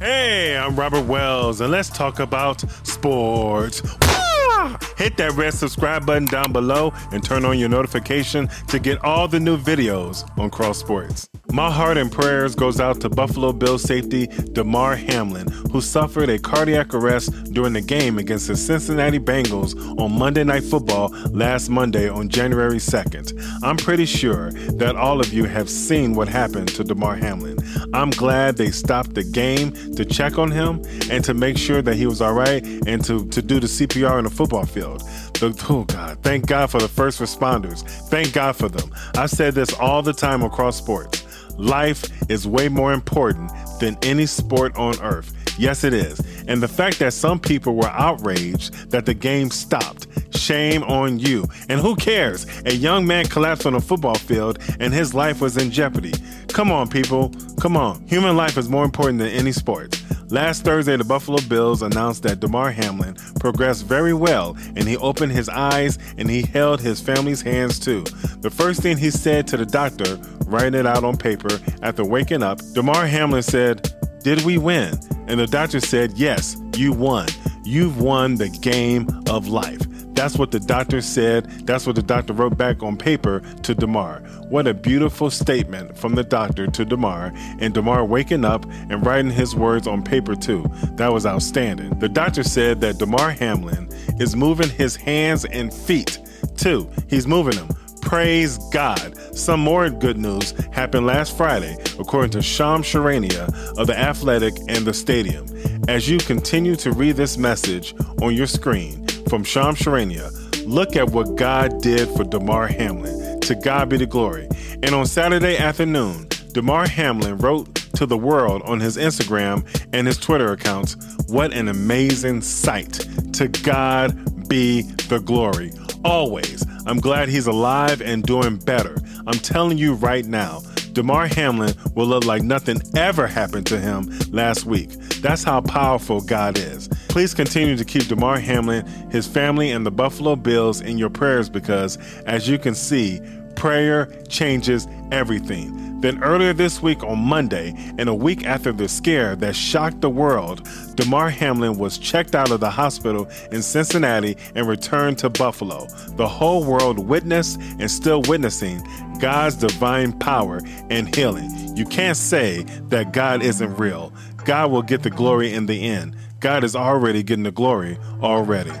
Hey, I'm Robert Wells, and let's talk about sports. Hit that red subscribe button down below and turn on your notification to get all the new videos on Cross Sports. My heart and prayers goes out to Buffalo Bills safety Damar Hamlin, who suffered a cardiac arrest during the game against the Cincinnati Bengals on Monday Night Football last Monday on January 2nd. I'm pretty sure that all of you have seen what happened to Damar Hamlin. I'm glad they stopped the game to check on him and to make sure that he was all right and to, to do the CPR on the football field. The, oh God, thank God for the first responders. Thank God for them. I've said this all the time across sports. Life is way more important than any sport on earth. Yes, it is. And the fact that some people were outraged that the game stopped, shame on you. And who cares? A young man collapsed on a football field and his life was in jeopardy. Come on, people. Come on. Human life is more important than any sport. Last Thursday, the Buffalo Bills announced that Damar Hamlin progressed very well and he opened his eyes and he held his family's hands too. The first thing he said to the doctor, writing it out on paper after waking up, Damar Hamlin said, Did we win? And the doctor said, Yes, you won. You've won the game of life. That's what the doctor said. That's what the doctor wrote back on paper to Damar. What a beautiful statement from the doctor to Damar, and Damar waking up and writing his words on paper too. That was outstanding. The doctor said that Damar Hamlin is moving his hands and feet too. He's moving them. Praise God. Some more good news happened last Friday, according to Sham Charania of The Athletic and the Stadium. As you continue to read this message on your screen, from Sham Charania, Look at what God did for Damar Hamlin. To God be the glory. And on Saturday afternoon, Damar Hamlin wrote to the world on his Instagram and his Twitter accounts, What an amazing sight. To God be the glory. Always. I'm glad he's alive and doing better. I'm telling you right now, Damar Hamlin will look like nothing ever happened to him last week. That's how powerful God is. Please continue to keep Damar Hamlin, his family, and the Buffalo Bills in your prayers because, as you can see, prayer changes everything. Then earlier this week on Monday, and a week after the scare that shocked the world, Damar Hamlin was checked out of the hospital in Cincinnati and returned to Buffalo. The whole world witnessed and still witnessing God's divine power and healing. You can't say that God isn't real. God will get the glory in the end. God is already getting the glory already.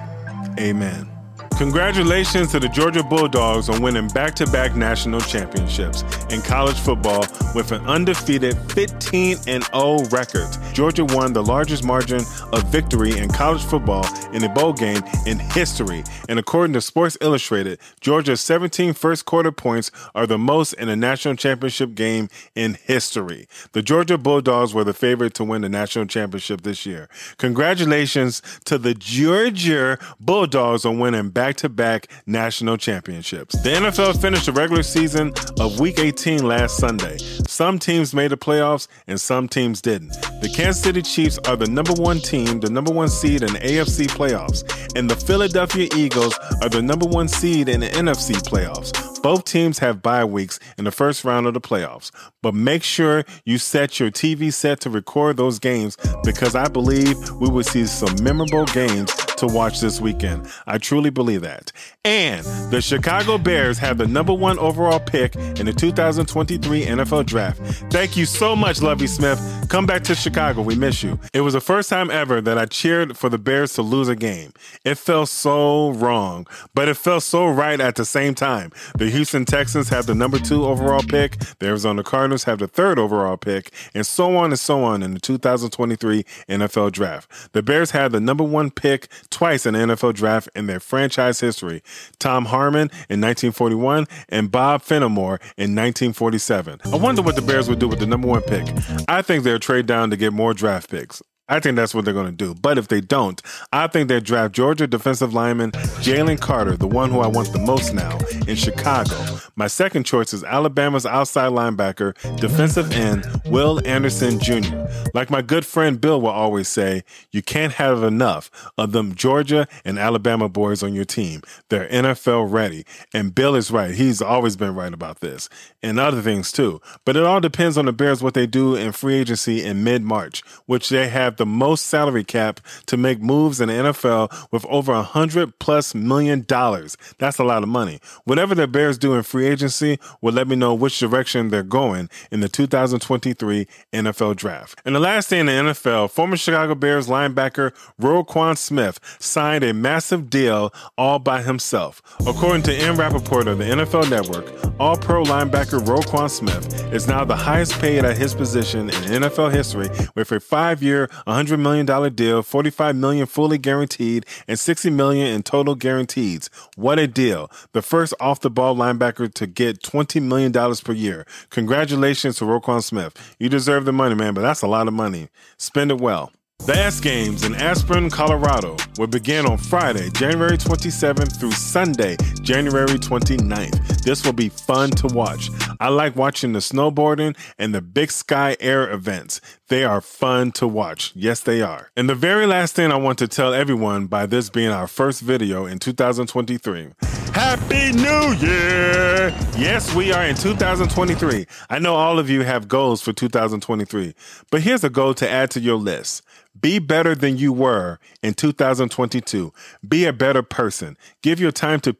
Amen. Congratulations to the Georgia Bulldogs on winning back to back national championships in college football with an undefeated 15 0 record. Georgia won the largest margin of victory in college football in a bowl game in history. And according to Sports Illustrated, Georgia's 17 first quarter points are the most in a national championship game in history. The Georgia Bulldogs were the favorite to win the national championship this year. Congratulations to the Georgia Bulldogs on winning back back to back national championships. The NFL finished the regular season of Week 18 last Sunday. Some teams made the playoffs and some teams didn't. The Kansas City Chiefs are the number one team, the number one seed in AFC playoffs, and the Philadelphia Eagles are the number one seed in the NFC playoffs. Both teams have bye weeks in the first round of the playoffs, but make sure you set your TV set to record those games because I believe we will see some memorable games to watch this weekend. I truly believe that. And the Chicago Bears have the number one overall pick in the 2023 NFL Draft. Thank you so much, Lovie Smith. Come back to Chicago. We miss you. It was the first time ever that I cheered for the Bears to lose a game. It felt so wrong, but it felt so right at the same time. The Houston Texans have the number two overall pick, the Arizona Cardinals have the third overall pick, and so on and so on in the 2023 NFL Draft. The Bears had the number one pick twice in the NFL Draft in their franchise history Tom Harmon in 1941 and Bob Fenimore in 1947. I wonder what the Bears would do with the number one pick. I think they'll trade down to get more draft picks. I think that's what they're going to do. But if they don't, I think they draft Georgia defensive lineman Jalen Carter, the one who I want the most now, in Chicago. My second choice is Alabama's outside linebacker, defensive end Will Anderson Jr. Like my good friend Bill will always say, you can't have enough of them Georgia and Alabama boys on your team. They're NFL ready. And Bill is right. He's always been right about this and other things too. But it all depends on the Bears what they do in free agency in mid March, which they have the most salary cap to make moves in the NFL with over a hundred plus million dollars. That's a lot of money. Whatever the Bears do in free agency will let me know which direction they're going in the 2023 NFL draft. And the last thing in the NFL, former Chicago Bears linebacker Roquan Smith signed a massive deal all by himself. According to Ian Rapoport of the NFL Network, all pro linebacker Roquan Smith is now the highest paid at his position in NFL history with a five year, $100 million deal, 45 million fully guaranteed, and 60 million in total guarantees. What a deal. The first off the ball linebacker to get $20 million per year. Congratulations to Roquan Smith. You deserve the money, man, but that's a lot of money. Spend it well. The X Games in Aspen, Colorado will begin on Friday, January 27th through Sunday, January 29th. This will be fun to watch. I like watching the snowboarding and the Big Sky Air events. They are fun to watch. Yes, they are. And the very last thing I want to tell everyone by this being our first video in 2023 Happy New Year! Yes, we are in 2023. I know all of you have goals for 2023, but here's a goal to add to your list. Be better than you were in 2022. Be a better person. Give your time to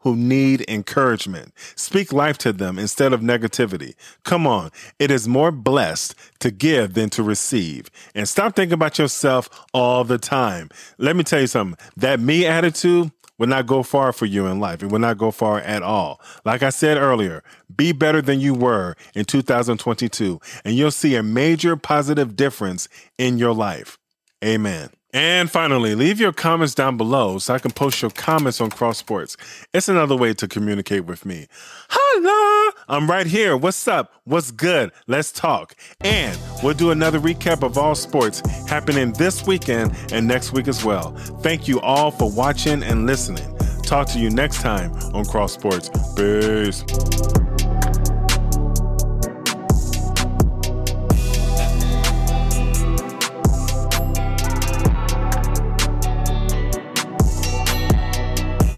who need encouragement. Speak life to them instead of negativity. Come on. It is more blessed to give than to receive. And stop thinking about yourself all the time. Let me tell you something. That me attitude, will not go far for you in life. It will not go far at all. Like I said earlier, be better than you were in 2022, and you'll see a major positive difference in your life. Amen. And finally, leave your comments down below so I can post your comments on Cross Sports. It's another way to communicate with me. Holla! I'm right here. What's up? What's good? Let's talk. And we'll do another recap of all sports happening this weekend and next week as well. Thank you all for watching and listening. Talk to you next time on Cross Sports. Peace.